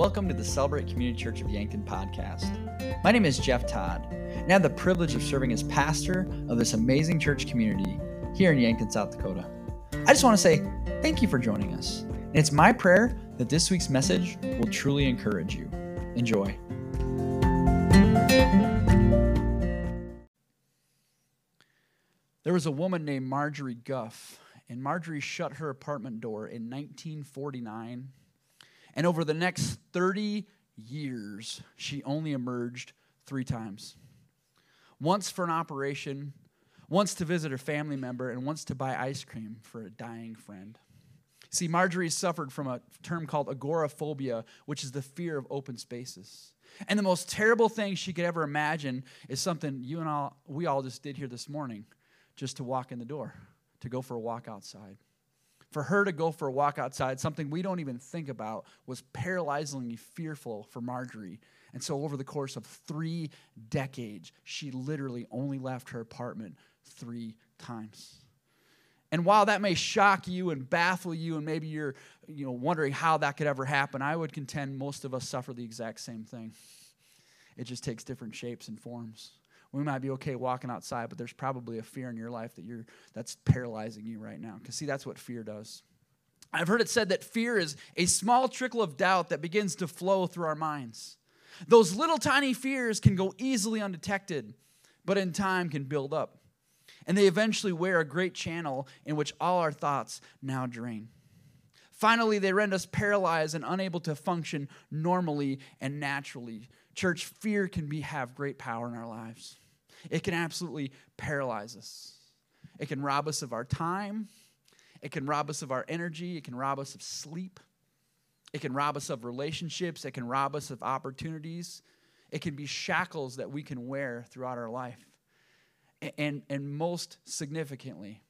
Welcome to the Celebrate Community Church of Yankton podcast. My name is Jeff Todd, and I have the privilege of serving as pastor of this amazing church community here in Yankton, South Dakota. I just want to say thank you for joining us. And it's my prayer that this week's message will truly encourage you. Enjoy. There was a woman named Marjorie Guff, and Marjorie shut her apartment door in 1949 and over the next 30 years, she only emerged three times once for an operation, once to visit her family member, and once to buy ice cream for a dying friend. See, Marjorie suffered from a term called agoraphobia, which is the fear of open spaces. And the most terrible thing she could ever imagine is something you and all, we all just did here this morning, just to walk in the door, to go for a walk outside for her to go for a walk outside, something we don't even think about, was paralyzingly fearful for Marjorie. And so, over the course of three decades, she literally only left her apartment three times. And while that may shock you and baffle you, and maybe you're you know, wondering how that could ever happen, I would contend most of us suffer the exact same thing. It just takes different shapes and forms we might be okay walking outside, but there's probably a fear in your life that you're that's paralyzing you right now. Because see, that's what fear does. I've heard it said that fear is a small trickle of doubt that begins to flow through our minds. Those little tiny fears can go easily undetected, but in time can build up. And they eventually wear a great channel in which all our thoughts now drain. Finally, they render us paralyzed and unable to function normally and naturally. Church, fear can be, have great power in our lives. It can absolutely paralyze us. It can rob us of our time. It can rob us of our energy. It can rob us of sleep. It can rob us of relationships. It can rob us of opportunities. It can be shackles that we can wear throughout our life. And, and most significantly,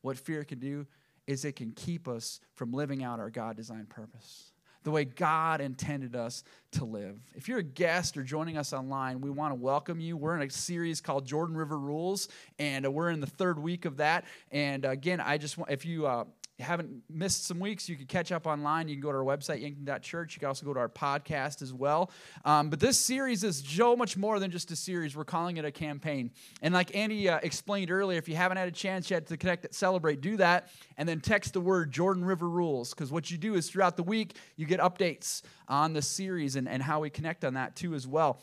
what fear can do is it can keep us from living out our God designed purpose the way God intended us to live. If you're a guest or joining us online, we want to welcome you. We're in a series called Jordan River Rules, and we're in the third week of that. And again, I just want, if you, uh, haven't missed some weeks, you can catch up online. You can go to our website, yankton.church. You can also go to our podcast as well. Um, but this series is so much more than just a series. We're calling it a campaign. And like Andy uh, explained earlier, if you haven't had a chance yet to connect at Celebrate, do that. And then text the word Jordan River Rules. Because what you do is throughout the week, you get updates on the series and, and how we connect on that too as well.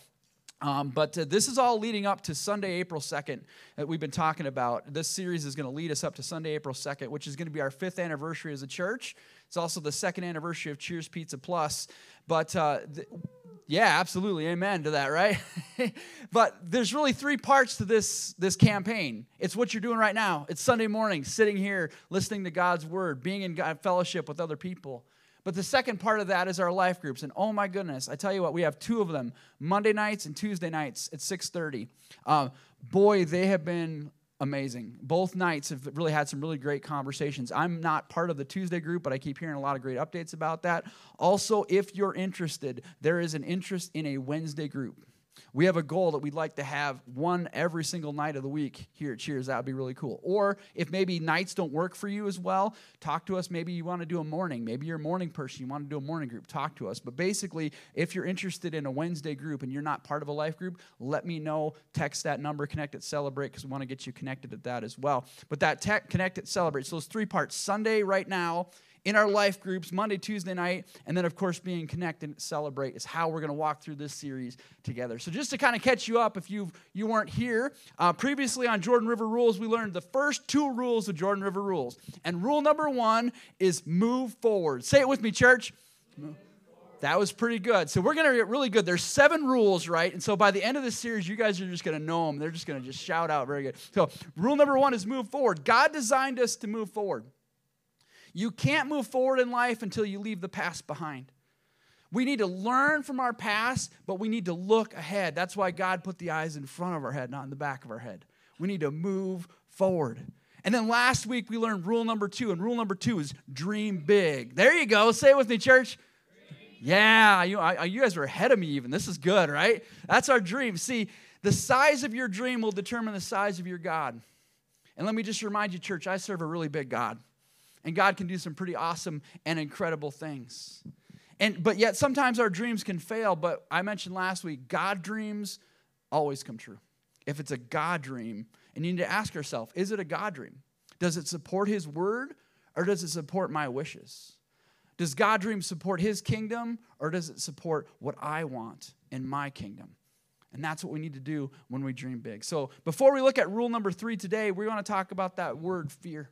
Um, but uh, this is all leading up to Sunday, April 2nd, that we've been talking about. This series is going to lead us up to Sunday, April 2nd, which is going to be our fifth anniversary as a church. It's also the second anniversary of Cheers Pizza Plus. But uh, th- yeah, absolutely. Amen to that, right? but there's really three parts to this, this campaign. It's what you're doing right now. It's Sunday morning, sitting here, listening to God's word, being in God, fellowship with other people. But the second part of that is our life groups. And oh my goodness, I tell you what, we have two of them, Monday nights and Tuesday nights at 6.30. Uh, boy, they have been amazing. Both nights have really had some really great conversations. I'm not part of the Tuesday group, but I keep hearing a lot of great updates about that. Also, if you're interested, there is an interest in a Wednesday group. We have a goal that we'd like to have one every single night of the week here at Cheers. That would be really cool. Or if maybe nights don't work for you as well, talk to us. Maybe you want to do a morning. Maybe you're a morning person. You want to do a morning group. Talk to us. But basically, if you're interested in a Wednesday group and you're not part of a life group, let me know. Text that number, connect at Celebrate, because we want to get you connected at that as well. But that tech, connect at Celebrate. So those three parts Sunday right now in our life groups Monday, Tuesday night, and then, of course, being connected, and celebrate is how we're going to walk through this series together. So, just to kind of catch you up, if you you weren't here, uh, previously on Jordan River Rules, we learned the first two rules of Jordan River Rules. And rule number one is move forward. Say it with me, church. That was pretty good. So we're going to get really good. There's seven rules, right? And so by the end of this series, you guys are just going to know them. They're just going to just shout out very good. So rule number one is move forward. God designed us to move forward. You can't move forward in life until you leave the past behind. We need to learn from our past, but we need to look ahead. That's why God put the eyes in front of our head, not in the back of our head. We need to move forward. And then last week we learned rule number two, and rule number two is dream big. There you go. Say it with me, church. Yeah, you, I, you guys are ahead of me even. This is good, right? That's our dream. See, the size of your dream will determine the size of your God. And let me just remind you, church, I serve a really big God and God can do some pretty awesome and incredible things. And but yet sometimes our dreams can fail, but I mentioned last week, God dreams always come true. If it's a God dream, and you need to ask yourself, is it a God dream? Does it support his word or does it support my wishes? Does God dream support his kingdom or does it support what I want in my kingdom? And that's what we need to do when we dream big. So, before we look at rule number three today, we want to talk about that word fear.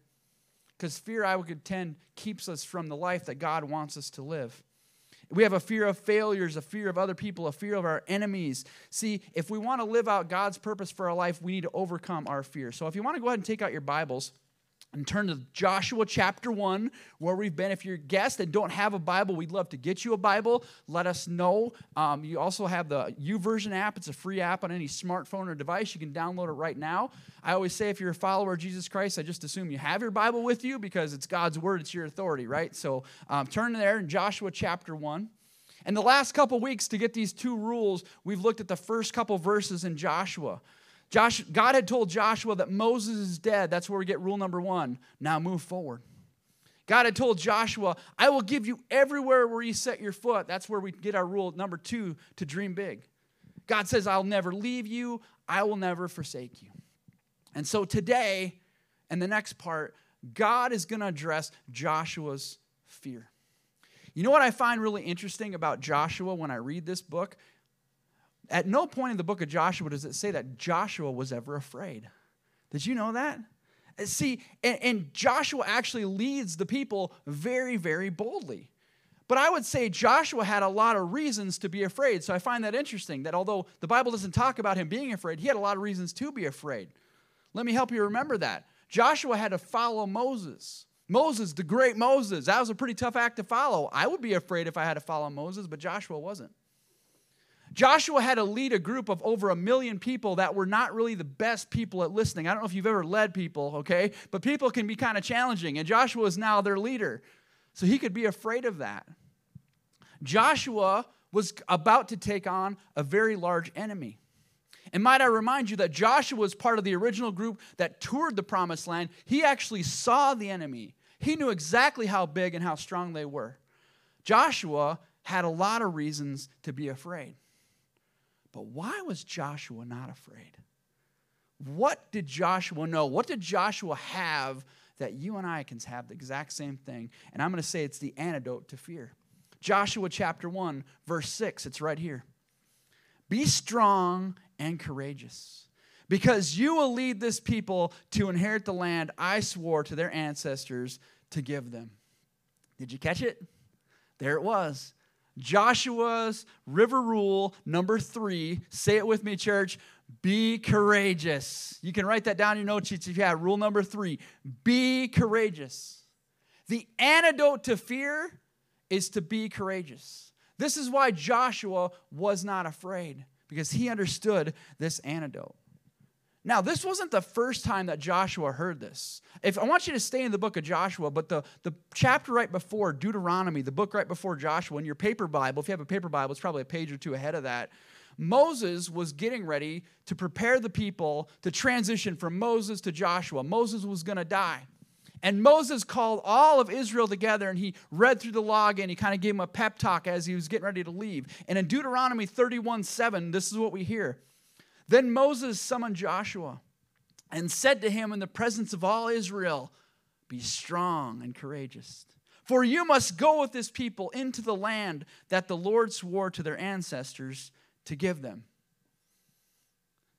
Because fear, I would contend, keeps us from the life that God wants us to live. We have a fear of failures, a fear of other people, a fear of our enemies. See, if we want to live out God's purpose for our life, we need to overcome our fear. So, if you want to go ahead and take out your Bibles, and turn to Joshua chapter 1, where we've been. If you're a guest and don't have a Bible, we'd love to get you a Bible. Let us know. Um, you also have the YouVersion app. It's a free app on any smartphone or device. You can download it right now. I always say if you're a follower of Jesus Christ, I just assume you have your Bible with you because it's God's word, it's your authority, right? So um, turn there in Joshua chapter 1. And the last couple weeks to get these two rules, we've looked at the first couple verses in Joshua. Josh, God had told Joshua that Moses is dead. That's where we get rule number one. Now move forward. God had told Joshua, I will give you everywhere where you set your foot. That's where we get our rule number two to dream big. God says, I'll never leave you, I will never forsake you. And so today, and the next part, God is going to address Joshua's fear. You know what I find really interesting about Joshua when I read this book at no point in the book of Joshua does it say that Joshua was ever afraid. Did you know that? Uh, see, and, and, Joshua actually leads the people very, very boldly. But I would say Joshua had a lot of reasons to be afraid. So I find that interesting that although the Bible doesn't talk about him being afraid, he had a lot of reasons to be afraid. Let me help you remember that. Joshua had to follow Moses. Moses, the great Moses, that was a pretty tough act to follow. I would be afraid if I had to follow Moses, but Joshua wasn't. Joshua had to lead a group of over a million people that were not really the best people at listening. I don't know if you've ever led people, okay? But people can be kind of challenging, and Joshua is now their leader. So he could be afraid of that. Joshua was about to take on a very large enemy. And might I remind you that Joshua was part of the original group that toured the promised land. He actually saw the enemy, he knew exactly how big and how strong they were. Joshua had a lot of reasons to be afraid. But why was Joshua not afraid? What did Joshua know? What did Joshua have that you and I can have the exact same thing? And I'm going to say it's the antidote to fear. Joshua chapter 1, verse 6, it's right here. Be strong and courageous, because you will lead this people to inherit the land I swore to their ancestors to give them. Did you catch it? There it was. Joshua's river rule number three. Say it with me, church. Be courageous. You can write that down in your note sheets if you have. Rule number three be courageous. The antidote to fear is to be courageous. This is why Joshua was not afraid, because he understood this antidote. Now, this wasn't the first time that Joshua heard this. If I want you to stay in the book of Joshua, but the, the chapter right before Deuteronomy, the book right before Joshua, in your paper Bible, if you have a paper Bible, it's probably a page or two ahead of that. Moses was getting ready to prepare the people to transition from Moses to Joshua. Moses was going to die. And Moses called all of Israel together and he read through the law again. He kind of gave them a pep talk as he was getting ready to leave. And in Deuteronomy 31 7, this is what we hear. Then Moses summoned Joshua and said to him in the presence of all Israel, Be strong and courageous. For you must go with this people into the land that the Lord swore to their ancestors to give them.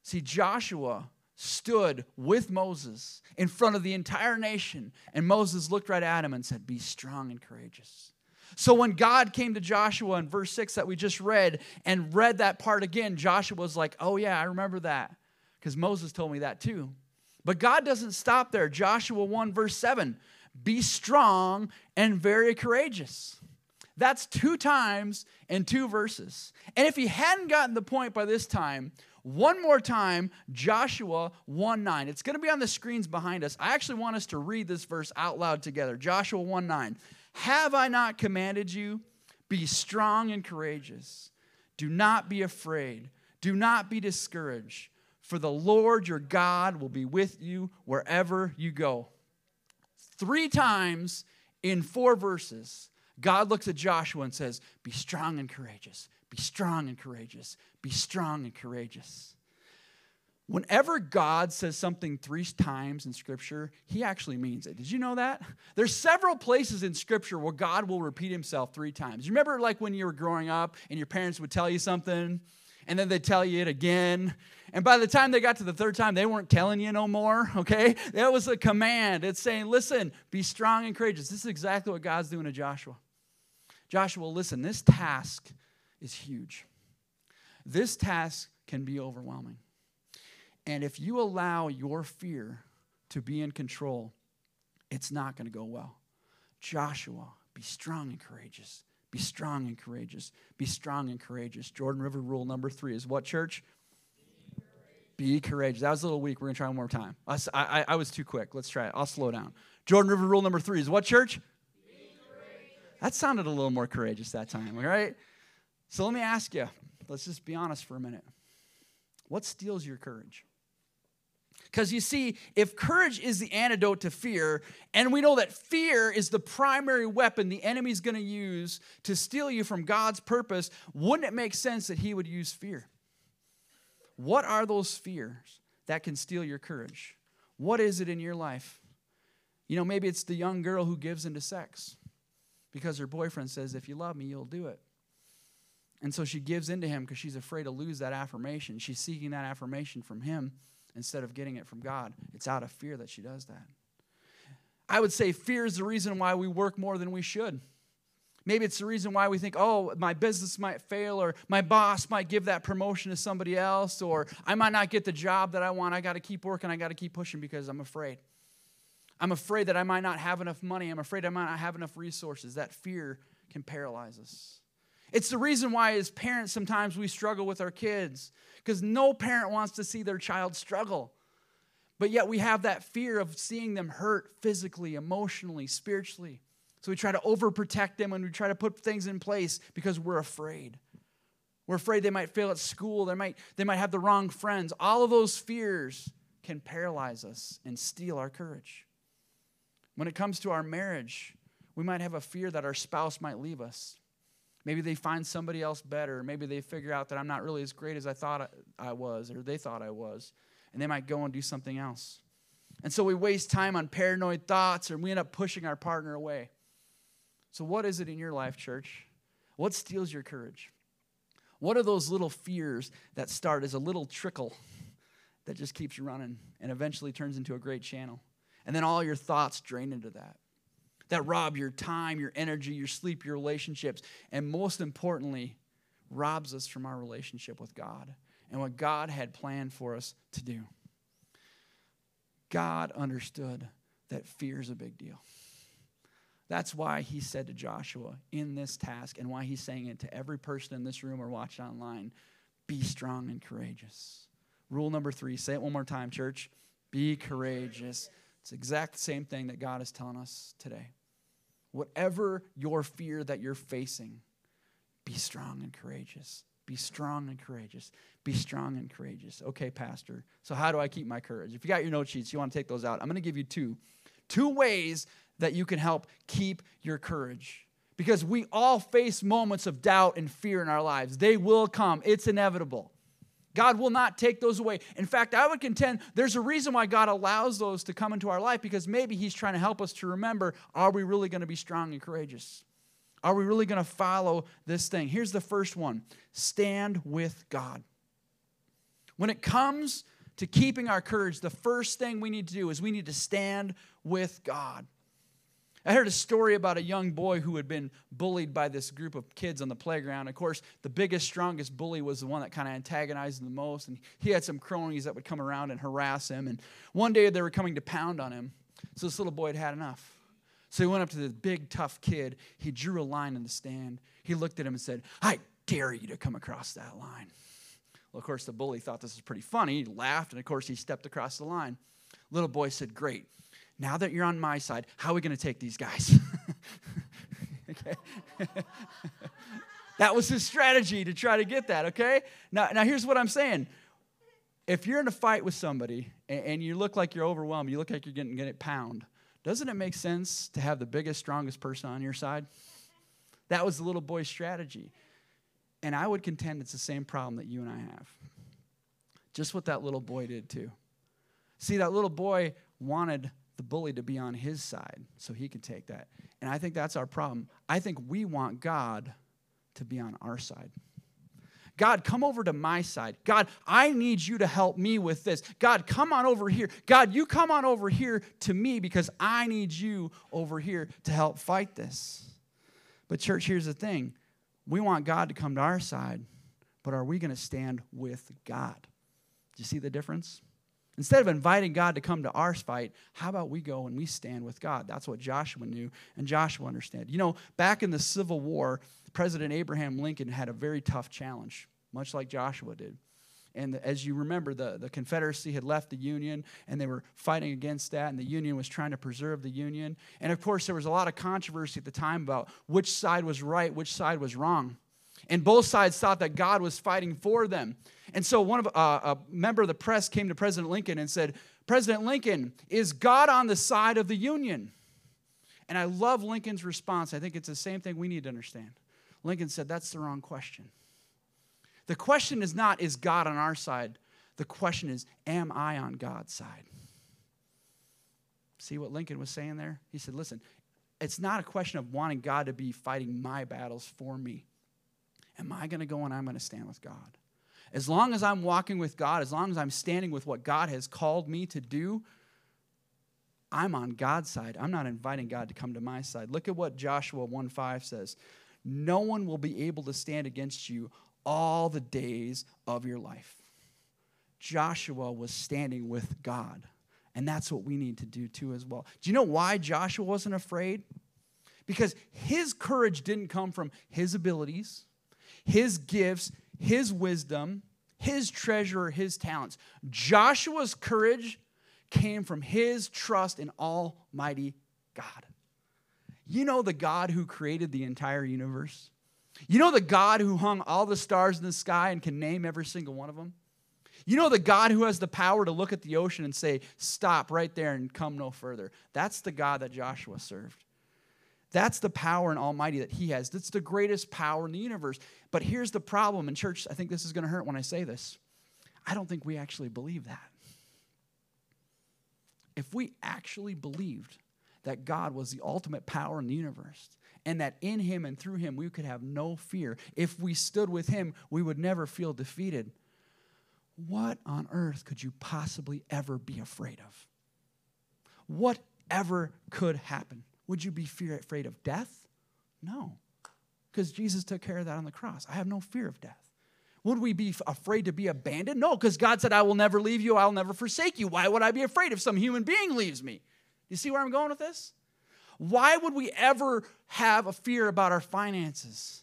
See, Joshua stood with Moses in front of the entire nation, and Moses looked right at him and said, Be strong and courageous. So when God came to Joshua in verse 6 that we just read and read that part again, Joshua was like, oh, yeah, I remember that because Moses told me that too. But God doesn't stop there. Joshua 1, verse 7 be strong and very courageous. That's two times in two verses. And if he hadn't gotten the point by this time, one more time, Joshua 1 9. It's going to be on the screens behind us. I actually want us to read this verse out loud together. Joshua 1 9. Have I not commanded you? Be strong and courageous. Do not be afraid. Do not be discouraged, for the Lord your God will be with you wherever you go. Three times in four verses, God looks at Joshua and says, Be strong and courageous, be strong and courageous, be strong and courageous. Whenever God says something three times in Scripture, He actually means it. Did you know that? There's several places in Scripture where God will repeat Himself three times. You remember, like when you were growing up and your parents would tell you something, and then they'd tell you it again, and by the time they got to the third time, they weren't telling you no more, okay? That was a command. It's saying, listen, be strong and courageous. This is exactly what God's doing to Joshua. Joshua, listen, this task is huge. This task can be overwhelming. And if you allow your fear to be in control, it's not going to go well. Joshua, be strong and courageous. Be strong and courageous. Be strong and courageous. Jordan River rule number three is what, church? Be courageous. That was a little weak. We're going to try one more time. I, I, I, was too quick. Let's try it. I'll slow down. Jordan River rule number three is what, church? That sounded a little more courageous that time, all right? So let me ask you, let's just be honest for a minute. What steals your courage? Because you see, if courage is the antidote to fear, and we know that fear is the primary weapon the enemy's going to use to steal you from God's purpose, wouldn't it make sense that he would use fear? What are those fears that can steal your courage? What is it in your life? You know, maybe it's the young girl who gives into sex because her boyfriend says, If you love me, you'll do it. And so she gives into him because she's afraid to lose that affirmation. She's seeking that affirmation from him instead of getting it from God. It's out of fear that she does that. I would say fear is the reason why we work more than we should. Maybe it's the reason why we think, oh, my business might fail, or my boss might give that promotion to somebody else, or I might not get the job that I want. I got to keep working, I got to keep pushing because I'm afraid. I'm afraid that I might not have enough money. I'm afraid I might not have enough resources. That fear can paralyze us. It's the reason why, as parents, sometimes we struggle with our kids because no parent wants to see their child struggle. But yet we have that fear of seeing them hurt physically, emotionally, spiritually. So we try to overprotect them and we try to put things in place because we're afraid. We're afraid they might fail at school, they might, they might have the wrong friends. All of those fears can paralyze us and steal our courage. When it comes to our marriage, we might have a fear that our spouse might leave us. Maybe they find somebody else better. Maybe they figure out that I'm not really as great as I thought I was or they thought I was. And they might go and do something else. And so we waste time on paranoid thoughts and we end up pushing our partner away. So, what is it in your life, church? What steals your courage? What are those little fears that start as a little trickle that just keeps running and eventually turns into a great channel? And then all your thoughts drain into that that rob your time, your energy, your sleep, your relationships, and most importantly, robs us from our relationship with God and what God had planned for us to do. God understood that fear is a big deal. That's why he said to Joshua in this task, and why he's saying it to every person in this room or watching online be strong and courageous. Rule number three say it one more time, church. Be courageous. It's the exact same thing that God is telling us today. Whatever your fear that you're facing, be strong and courageous. Be strong and courageous. Be strong and courageous. Okay, Pastor. So, how do I keep my courage? If you got your note sheets, you want to take those out. I'm going to give you two. Two ways that you can help keep your courage. Because we all face moments of doubt and fear in our lives. They will come, it's inevitable. God will not take those away. In fact, I would contend there's a reason why God allows those to come into our life because maybe He's trying to help us to remember are we really going to be strong and courageous? Are we really going to follow this thing? Here's the first one stand with God. When it comes to keeping our courage, the first thing we need to do is we need to stand with God. I heard a story about a young boy who had been bullied by this group of kids on the playground. Of course, the biggest, strongest bully was the one that kind of antagonized him the most. And he had some cronies that would come around and harass him. And one day they were coming to pound on him. So this little boy had had enough. So he went up to the big, tough kid. He drew a line in the stand. He looked at him and said, I dare you to come across that line. Well, of course, the bully thought this was pretty funny. He laughed, and of course, he stepped across the line. Little boy said, Great now that you're on my side, how are we going to take these guys? okay. that was his strategy to try to get that, okay? Now, now here's what I'm saying. If you're in a fight with somebody and, and you look like you're overwhelmed, you look like you're getting, getting pound, doesn't it make sense to have the biggest, strongest person on your side? That was the little boy's strategy. And I would contend it's the same problem that you and I have. Just what that little boy did, too. See, that little boy wanted the bully to be on his side so he could take that. And I think that's our problem. I think we want God to be on our side. God, come over to my side. God, I need you to help me with this. God, come on over here. God, you come on over here to me because I need you over here to help fight this. But, church, here's the thing we want God to come to our side, but are we going to stand with God? Do you see the difference? Instead of inviting God to come to our fight, how about we go and we stand with God? That's what Joshua knew, and Joshua understood. You know, back in the Civil War, President Abraham Lincoln had a very tough challenge, much like Joshua did. And as you remember, the, the Confederacy had left the Union and they were fighting against that, and the Union was trying to preserve the Union. And of course, there was a lot of controversy at the time about which side was right, which side was wrong. And both sides thought that God was fighting for them. And so one of uh, a member of the press came to President Lincoln and said, "President Lincoln, is God on the side of the Union?" And I love Lincoln's response. I think it's the same thing we need to understand. Lincoln said, "That's the wrong question. The question is not is God on our side? The question is, am I on God's side?" See what Lincoln was saying there? He said, "Listen, it's not a question of wanting God to be fighting my battles for me. Am I going to go and I'm going to stand with God?" As long as I'm walking with God, as long as I'm standing with what God has called me to do, I'm on God's side. I'm not inviting God to come to my side. Look at what Joshua 1 5 says. No one will be able to stand against you all the days of your life. Joshua was standing with God. And that's what we need to do too, as well. Do you know why Joshua wasn't afraid? Because his courage didn't come from his abilities, his gifts, his wisdom, his treasure, his talents. Joshua's courage came from his trust in Almighty God. You know the God who created the entire universe? You know the God who hung all the stars in the sky and can name every single one of them? You know the God who has the power to look at the ocean and say, Stop right there and come no further. That's the God that Joshua served. That's the power in Almighty that He has. That's the greatest power in the universe. But here's the problem, in church, I think this is going to hurt when I say this. I don't think we actually believe that. If we actually believed that God was the ultimate power in the universe and that in Him and through Him we could have no fear, if we stood with Him, we would never feel defeated. What on earth could you possibly ever be afraid of? Whatever could happen? Would you be fear, afraid of death? No, because Jesus took care of that on the cross. I have no fear of death. Would we be afraid to be abandoned? No, because God said, I will never leave you, I'll never forsake you. Why would I be afraid if some human being leaves me? You see where I'm going with this? Why would we ever have a fear about our finances?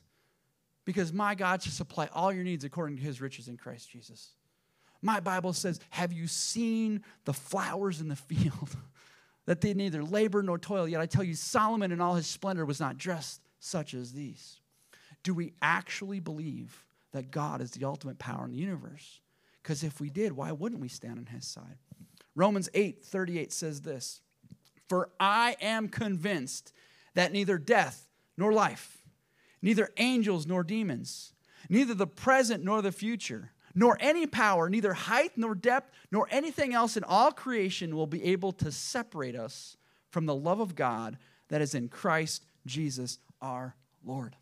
Because my God shall supply all your needs according to his riches in Christ Jesus. My Bible says, Have you seen the flowers in the field? that they neither labor nor toil. Yet I tell you, Solomon in all his splendor was not dressed such as these. Do we actually believe that God is the ultimate power in the universe? Because if we did, why wouldn't we stand on his side? Romans 8 38 says this For I am convinced that neither death nor life, neither angels nor demons, neither the present nor the future, nor any power, neither height nor depth, nor anything else in all creation will be able to separate us from the love of God that is in Christ Jesus our Lord.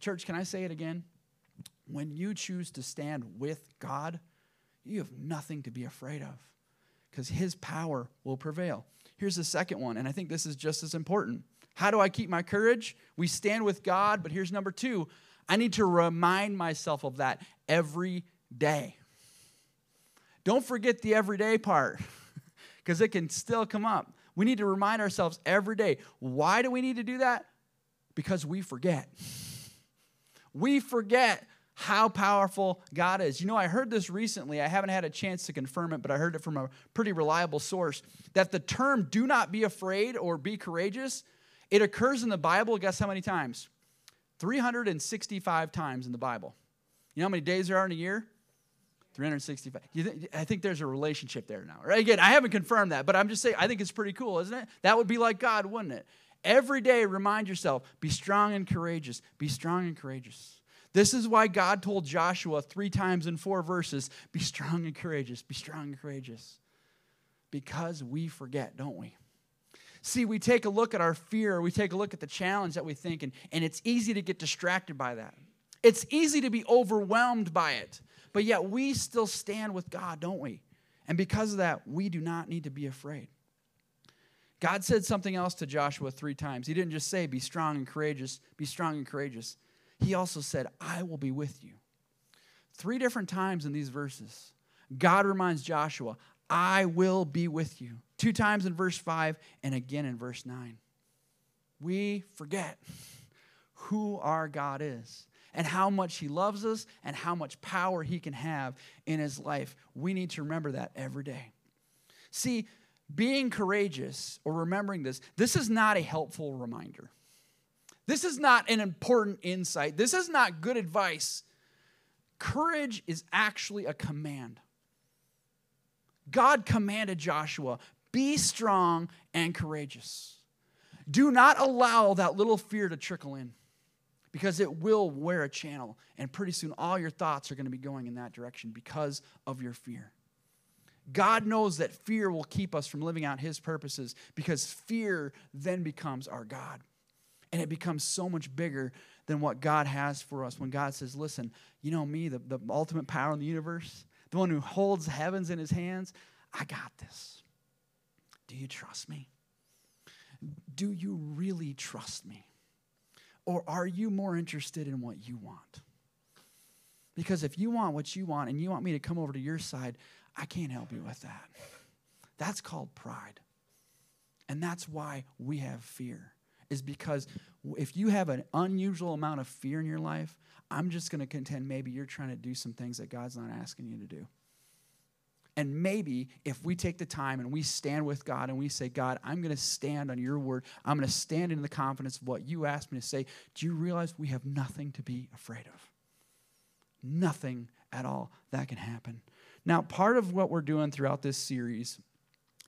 Church, can I say it again? When you choose to stand with God, you have nothing to be afraid of because his power will prevail. Here's the second one, and I think this is just as important. How do I keep my courage? We stand with God, but here's number two I need to remind myself of that every day. Don't forget the everyday part because it can still come up. We need to remind ourselves every day. Why do we need to do that? Because we forget. We forget how powerful God is. You know, I heard this recently. I haven't had a chance to confirm it, but I heard it from a pretty reliable source that the term do not be afraid or be courageous, it occurs in the Bible, guess how many times? 365 times in the Bible. You know how many days there are in a year? 365. Th- I think there's a relationship there now. Right? Again, I haven't confirmed that, but I'm just saying, I think it's pretty cool, isn't it? That would be like God, wouldn't it? Every day, remind yourself be strong and courageous. Be strong and courageous. This is why God told Joshua three times in four verses be strong and courageous, be strong and courageous. Because we forget, don't we? See, we take a look at our fear, we take a look at the challenge that we think, and, and it's easy to get distracted by that. It's easy to be overwhelmed by it, but yet we still stand with God, don't we? And because of that, we do not need to be afraid. God said something else to Joshua three times. He didn't just say, Be strong and courageous, be strong and courageous. He also said, I will be with you. Three different times in these verses, God reminds Joshua, I will be with you. Two times in verse 5 and again in verse 9. We forget who our God is and how much He loves us and how much power He can have in His life. We need to remember that every day. See, being courageous or remembering this, this is not a helpful reminder. This is not an important insight. This is not good advice. Courage is actually a command. God commanded Joshua, be strong and courageous. Do not allow that little fear to trickle in because it will wear a channel. And pretty soon, all your thoughts are going to be going in that direction because of your fear. God knows that fear will keep us from living out His purposes because fear then becomes our God. And it becomes so much bigger than what God has for us when God says, Listen, you know me, the, the ultimate power in the universe, the one who holds heavens in his hands, I got this. Do you trust me? Do you really trust me? Or are you more interested in what you want? Because if you want what you want and you want me to come over to your side, I can't help you with that. That's called pride. And that's why we have fear, is because if you have an unusual amount of fear in your life, I'm just going to contend maybe you're trying to do some things that God's not asking you to do. And maybe if we take the time and we stand with God and we say, God, I'm going to stand on your word, I'm going to stand in the confidence of what you asked me to say, do you realize we have nothing to be afraid of? Nothing at all that can happen. Now, part of what we're doing throughout this series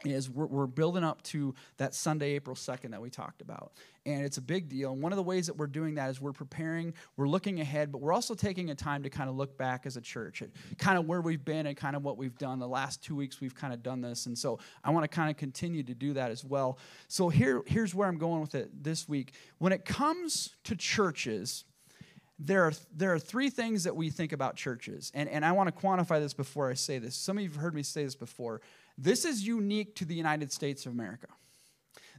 is we're, we're, building up to that Sunday, April 2nd that we talked about. And it's a big deal. And one of the ways that we're doing that is we're preparing, we're looking ahead, but we're also taking a time to kind of look back as a church at kind of where we've been and kind of what we've done. The last two weeks, we've kind of done this. And so I want to kind of continue to do that as well. So here, here's where I'm going with it this week. When it comes to churches, there are, there are three things that we think about churches. And, and I want to quantify this before I say this. Some of you have heard me say this before. This is unique to the United States of America.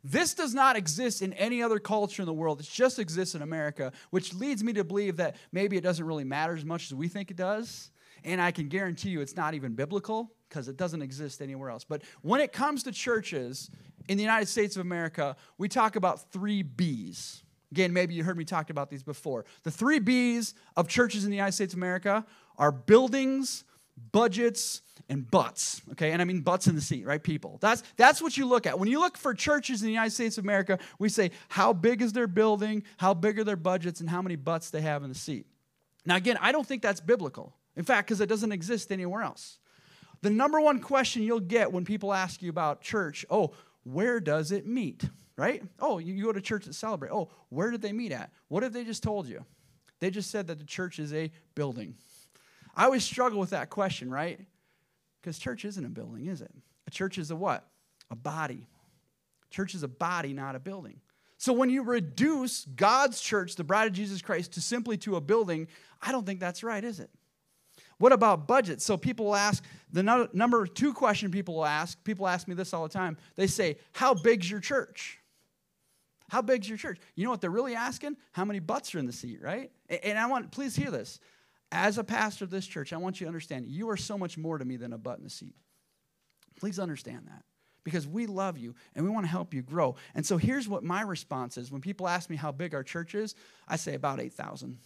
This does not exist in any other culture in the world. It just exists in America, which leads me to believe that maybe it doesn't really matter as much as we think it does. And I can guarantee you it's not even biblical because it doesn't exist anywhere else. But when it comes to churches in the United States of America, we talk about three B's. Again, maybe you heard me talk about these before. The three B's of churches in the United States of America are buildings, budgets, and butts. Okay, and I mean butts in the seat, right? People. That's that's what you look at. When you look for churches in the United States of America, we say how big is their building, how big are their budgets, and how many butts they have in the seat. Now, again, I don't think that's biblical. In fact, because it doesn't exist anywhere else. The number one question you'll get when people ask you about church, oh, where does it meet? Right? Oh, you, go to church to celebrate. Oh, where did they meet at? What have they just told you? They just said that the church is a building. I always struggle with that question, right? Because church isn't a building, is it? A church is a what? A body. Church is a body, not a building. So when you reduce God's church, the bride of Jesus Christ, to simply to a building, I don't think that's right, is it? What about budget? So people ask, the no, number two question people will ask, people ask me this all the time. They say, How big's your church? How big's your church? You know what they're really asking? How many butts are in the seat, right? And I want, please hear this. As a pastor of this church, I want you to understand you are so much more to me than a butt in the seat. Please understand that because we love you and we want to help you grow. And so here's what my response is when people ask me how big our church is, I say about 8,000.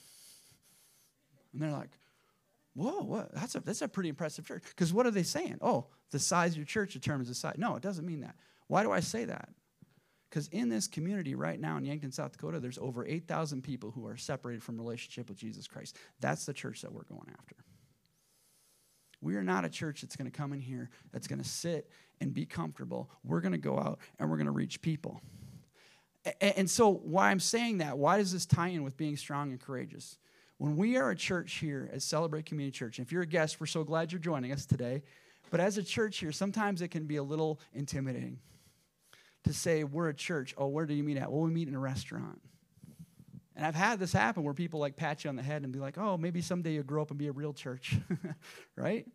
And they're like, whoa, what? That's a, that's a pretty impressive church. Because what are they saying? Oh, the size of your church determines the size. No, it doesn't mean that. Why do I say that? Because in this community right now in Yankton, South Dakota, there's over 8,000 people who are separated from relationship with Jesus Christ. That's the church that we're going after. We are not a church that's going to come in here, that's going to sit and be comfortable. We're going to go out and we're going to reach people. And so, why I'm saying that, why does this tie in with being strong and courageous? When we are a church here at Celebrate Community Church, and if you're a guest, we're so glad you're joining us today. But as a church here, sometimes it can be a little intimidating to say, We're a church. Oh, where do you meet at? Well, we meet in a restaurant. And I've had this happen where people like pat you on the head and be like, oh, maybe someday you'll grow up and be a real church, right?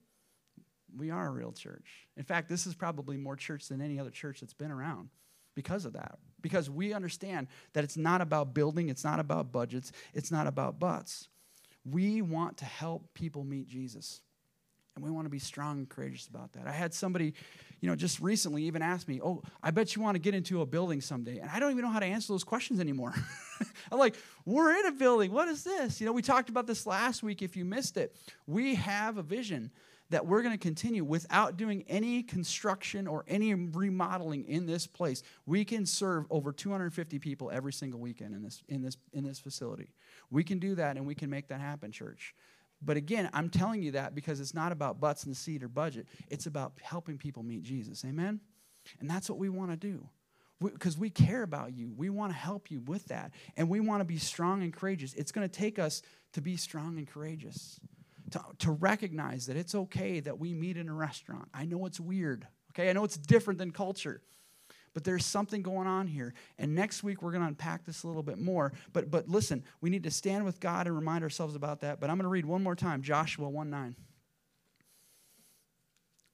We are a real church. In fact, this is probably more church than any other church that's been around because of that. Because we understand that it's not about building, it's not about budgets, it's not about butts. We want to help people meet Jesus. And we want to be strong and courageous about that. I had somebody, you know, just recently even ask me, Oh, I bet you want to get into a building someday. And I don't even know how to answer those questions anymore. I'm like, We're in a building. What is this? You know, we talked about this last week if you missed it. We have a vision that we're going to continue without doing any construction or any remodeling in this place. We can serve over 250 people every single weekend in this, in this, in this facility. We can do that and we can make that happen, church. But again, I'm telling you that because it's not about butts in the seat or budget. It's about helping people meet Jesus. Amen? And that's what we want to do because we, we, care about you. We want to help you with that. And we want to be strong and courageous. It's going to take us to be strong and courageous, to, to recognize that it's okay that we meet in a restaurant. I know it's weird, okay? I know it's different than culture. But there's something going on here. And next week we're going to unpack this a little bit more. But but listen, we need to stand with God and remind ourselves about that. But I'm going to read one more time Joshua 1 9.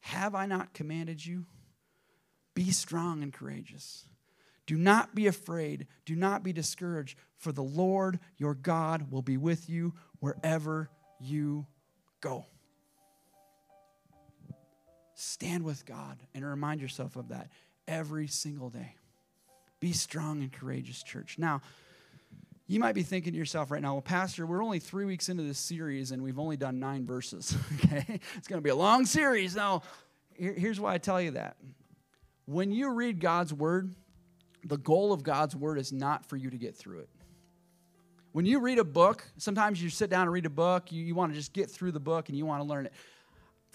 Have I not commanded you? Be strong and courageous. Do not be afraid. Do not be discouraged, for the Lord your God will be with you wherever you go. Stand with God and remind yourself of that every single day. Be strong and courageous, church. Now, you might be thinking to yourself right now, well, Pastor, we're only three weeks into this series and we've only done nine verses. Okay? It's going to be a long series. Now, here's why I tell you that. When you read God's word, the goal of God's word is not for you to get through it. When you read a book, sometimes you sit down and read a book, you, you want to just get through the book and you want to learn it.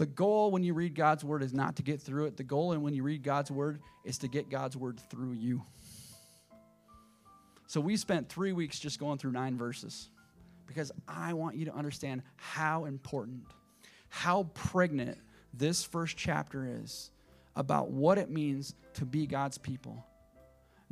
The goal when you read God's word is not to get through it. The goal and when you read God's word is to get God's word through you. So we spent three weeks just going through nine verses because I want you to understand how important, how pregnant this first chapter is about what it means to be God's people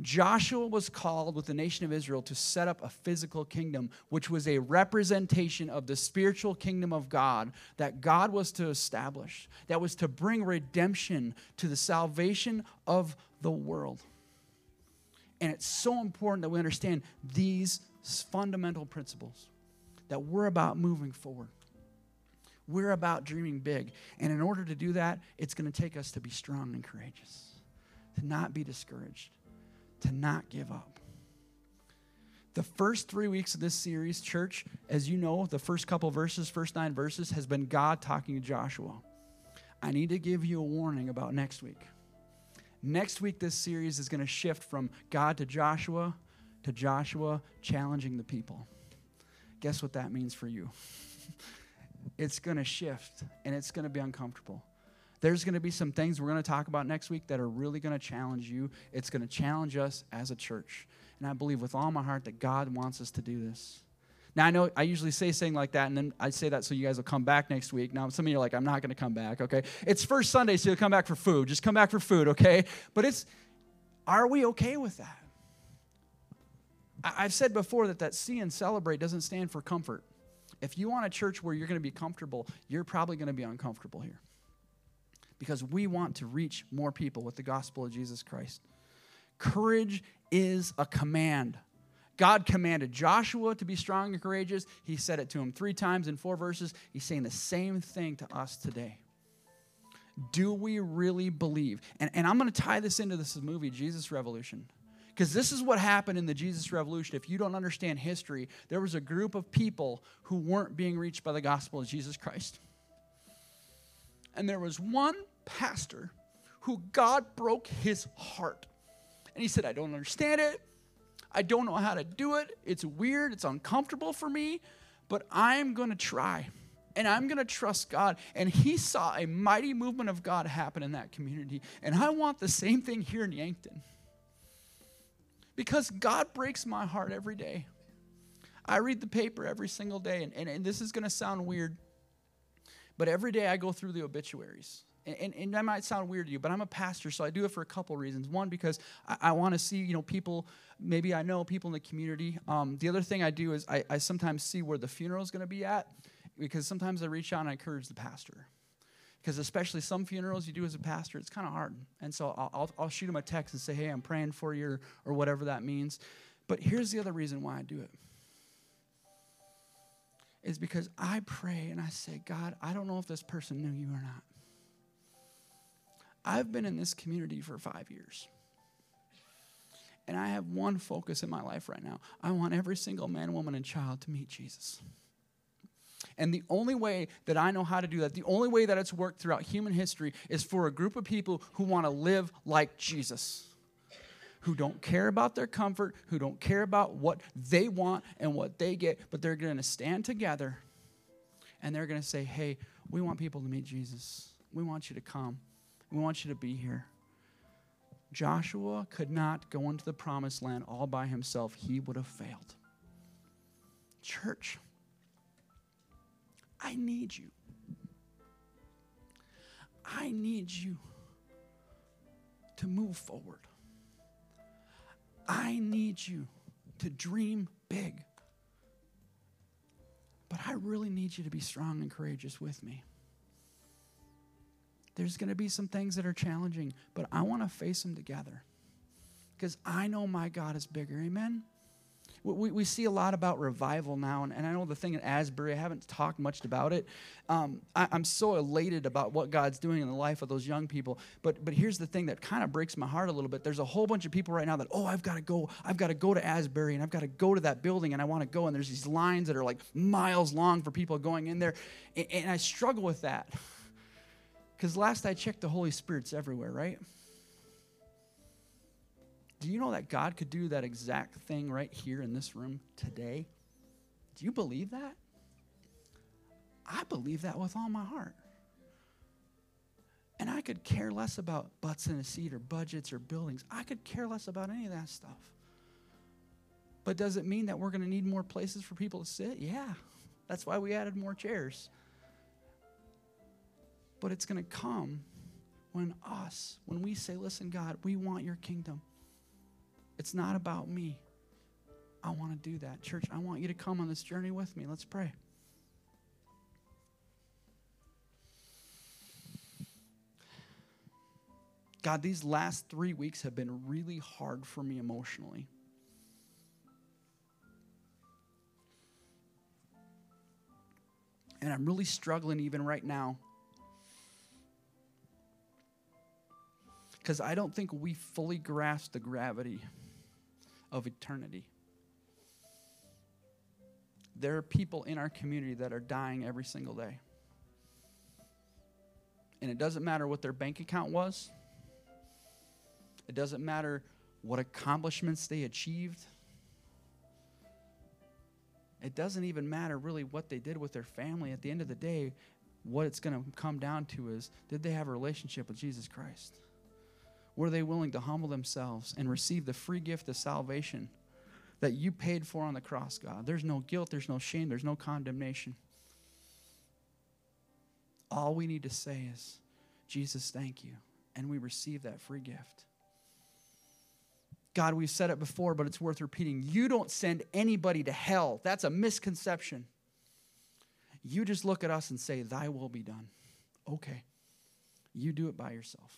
Joshua was called with the nation of Israel to set up a physical kingdom, which was a representation of the spiritual kingdom of God that God was to establish, that was to bring redemption to the salvation of the world. And it's so important that we understand these fundamental principles that we're about moving forward. We're about dreaming big. And in order to do that, it's going to take us to be strong and courageous, to not be discouraged to not give up. The first three weeks of this series, church, as you know, the first couple verses, first nine verses, has been God talking to Joshua. I need to give you a warning about next week. Next week, this series is going to shift from God to Joshua to Joshua challenging the people. Guess what that means for you? it's going to shift and it's going to be uncomfortable. There's going to be some things we're going to talk about next week that are really going to challenge you. It's going to challenge us as a church. And I believe with all my heart that God wants us to do this. Now, I know I usually say something like that, and then I say that so you guys will come back next week. Now, some of you are like, I'm not going to come back, okay? It's first Sunday, so you'll come back for food. Just come back for food, okay? But it's, are we okay with that? I've said before that that see and celebrate doesn't stand for comfort. If you want a church where you're going to be comfortable, you're probably going to be uncomfortable here because we want to reach more people with the gospel of Jesus Christ. Courage is a command. God commanded Joshua to be strong and courageous. He said it to him three times in four verses. He's saying the same thing to us today. Do we really believe? And, and I'm going to tie this into this movie, Jesus Revolution. Because this is what happened in the Jesus Revolution. If you don't understand history, there was a group of people who weren't being reached by the gospel of Jesus Christ. And there was one pastor who God broke his heart. And he said, I don't understand it. I don't know how to do it. It's weird. It's uncomfortable for me, but I'm going to try. And I'm going to trust God. And he saw a mighty movement of God happen in that community. And I want the same thing here in Yankton. Because God breaks my heart every day. I read the paper every single day, and, and, and this is going to sound weird, but every day I go through the obituaries. And, and, that might sound weird to you, but I'm a pastor, so I do it for a couple reasons. One, because I, I want to see, you know, people, maybe I know people in the community. Um, the other thing I do is I, I sometimes see where the funeral is going to be at, because sometimes I reach out and I encourage the pastor. Because especially some funerals you do as a pastor, it's kind of hard. And so I'll, I'll, I'll shoot him a text and say, hey, I'm praying for you, or, or whatever that means. But here's the other reason why I do it is because I pray and I say, God, I don't know if this person knew you or not. I've been in this community for five years. And I have one focus in my life right now. I want every single man, woman, and child to meet Jesus. And the only way that I know how to do that, the only way that it's worked throughout human history, is for a group of people who want to live like Jesus who don't care about their comfort, who don't care about what they want and what they get, but they're going to stand together and they're going to say, hey, we want people to meet Jesus. We want you to come. We want you to be here. Joshua could not go into the promised land all by himself, he would have failed. Church, I need you. I need you to move forward. I need you to dream big. But I really need you to be strong and courageous with me. There's going to be some things that are challenging, but I want to face them together because I know my God is bigger. Amen? We, we see a lot about revival now, and, and I know the thing at Asbury, I haven't talked much about it. Um, I, am so elated about what God's doing in the life of those young people. But, but here's the thing that kind of breaks my heart a little bit. There's a whole bunch of people right now that, oh, I've got to go. I've got to go to Asbury, and I've got to go to that building, and I want to go. And there's these lines that are like miles long for people going in there. And, and I struggle with that. Because last I checked, the Holy Spirit's everywhere, right? Do you know that God could do that exact thing right here in this room today? Do you believe that? I believe that with all my heart. And I could care less about butts in a seat or budgets or buildings. I could care less about any of that stuff. But does it mean that we're going to need more places for people to sit? Yeah. That's why we added more chairs. But it's going to come when us, when we say, listen, God, we want your kingdom. It's not about me. I want to do that. Church, I want you to come on this journey with me. Let's pray. God, these last three weeks have been really hard for me emotionally. And I'm really struggling even right now. Because I don't think we fully grasp the gravity of eternity. There are people in our community that are dying every single day. And it doesn't matter what their bank account was, it doesn't matter what accomplishments they achieved. It doesn't even matter really what they did with their family. At the end of the day, what it's going to come down to is did they have a relationship with Jesus Christ? Were they willing to humble themselves and receive the free gift of salvation that you paid for on the cross, God? There's no guilt, there's no shame, there's no condemnation. All we need to say is, Jesus, thank you. And we receive that free gift. God, we've said it before, but it's worth repeating. You don't send anybody to hell. That's a misconception. You just look at us and say, Thy will be done. Okay. You do it by yourself.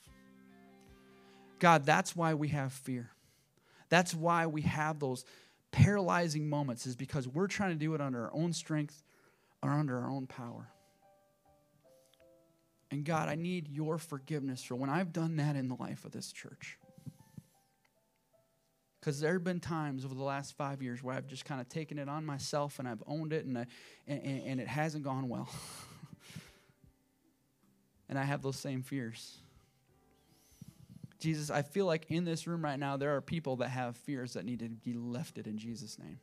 God, that's why we have fear. That's why we have those paralyzing moments, is because we're trying to do it under our own strength or under our own power. And God, I need your forgiveness for when I've done that in the life of this church. Because there have been times over the last five years where I've just kind of taken it on myself and I've owned it and, I, and, and it hasn't gone well. and I have those same fears. Jesus, I feel like in this room right now, there are people that have fears that need to be lifted in Jesus' name.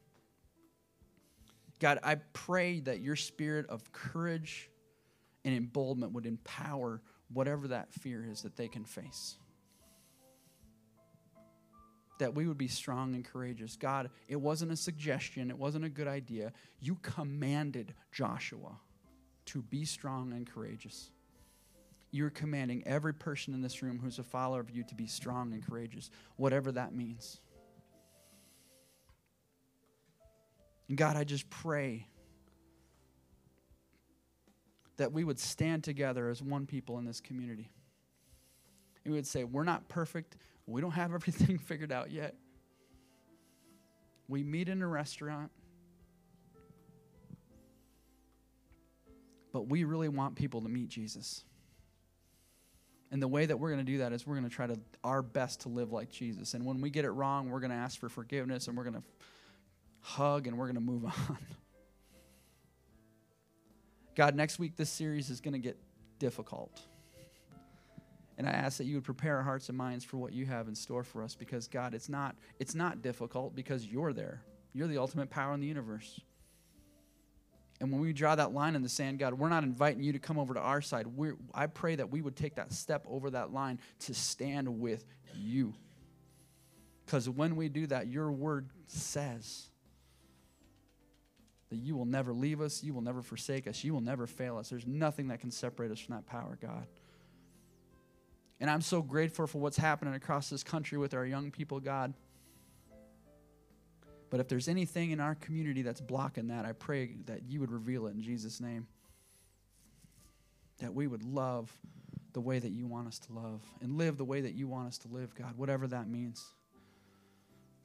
God, I pray that your spirit of courage and emboldenment would empower whatever that fear is that they can face. that we would be strong and courageous. God, it wasn't a suggestion, it wasn't a good idea. You commanded Joshua to be strong and courageous. You're commanding every person in this room who's a follower of you to be strong and courageous, whatever that means. And God, I just pray that we would stand together as one people in this community. And we would say, We're not perfect. We don't have everything figured out yet. We meet in a restaurant. But we really want people to meet Jesus. And the way that we're going to do that is we're going to try to our best to live like Jesus. And when we get it wrong, we're going to ask for forgiveness and we're going to hug and we're going to move on. God, next week this series is going to get difficult. And I ask that you would prepare our hearts and minds for what you have in store for us because God, it's not it's not difficult because you're there. You're the ultimate power in the universe. And when we draw that line in the sand, God, we're not inviting you to come over to our side. We're, I pray that we would take that step over that line to stand with you. Because when we do that, your word says that you will never leave us, you will never forsake us, you will never fail us. There's nothing that can separate us from that power, God. And I'm so grateful for what's happening across this country with our young people, God. But if there's anything in our community that's blocking that, I pray that you would reveal it in Jesus' name. That we would love the way that you want us to love and live the way that you want us to live, God, whatever that means.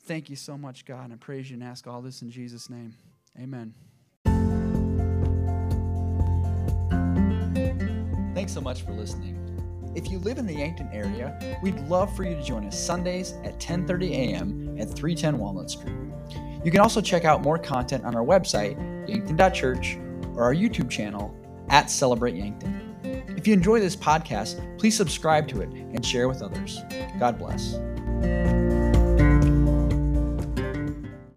Thank you so much, God. And I praise you and ask all this in Jesus' name. Amen. Thanks so much for listening. If you live in the Yankton area, we'd love for you to join us Sundays at 10:30 a.m. at 310 Walnut Street. You can also check out more content on our website, yankton.church, or our YouTube channel at Celebrate Yankton. If you enjoy this podcast, please subscribe to it and share with others. God bless.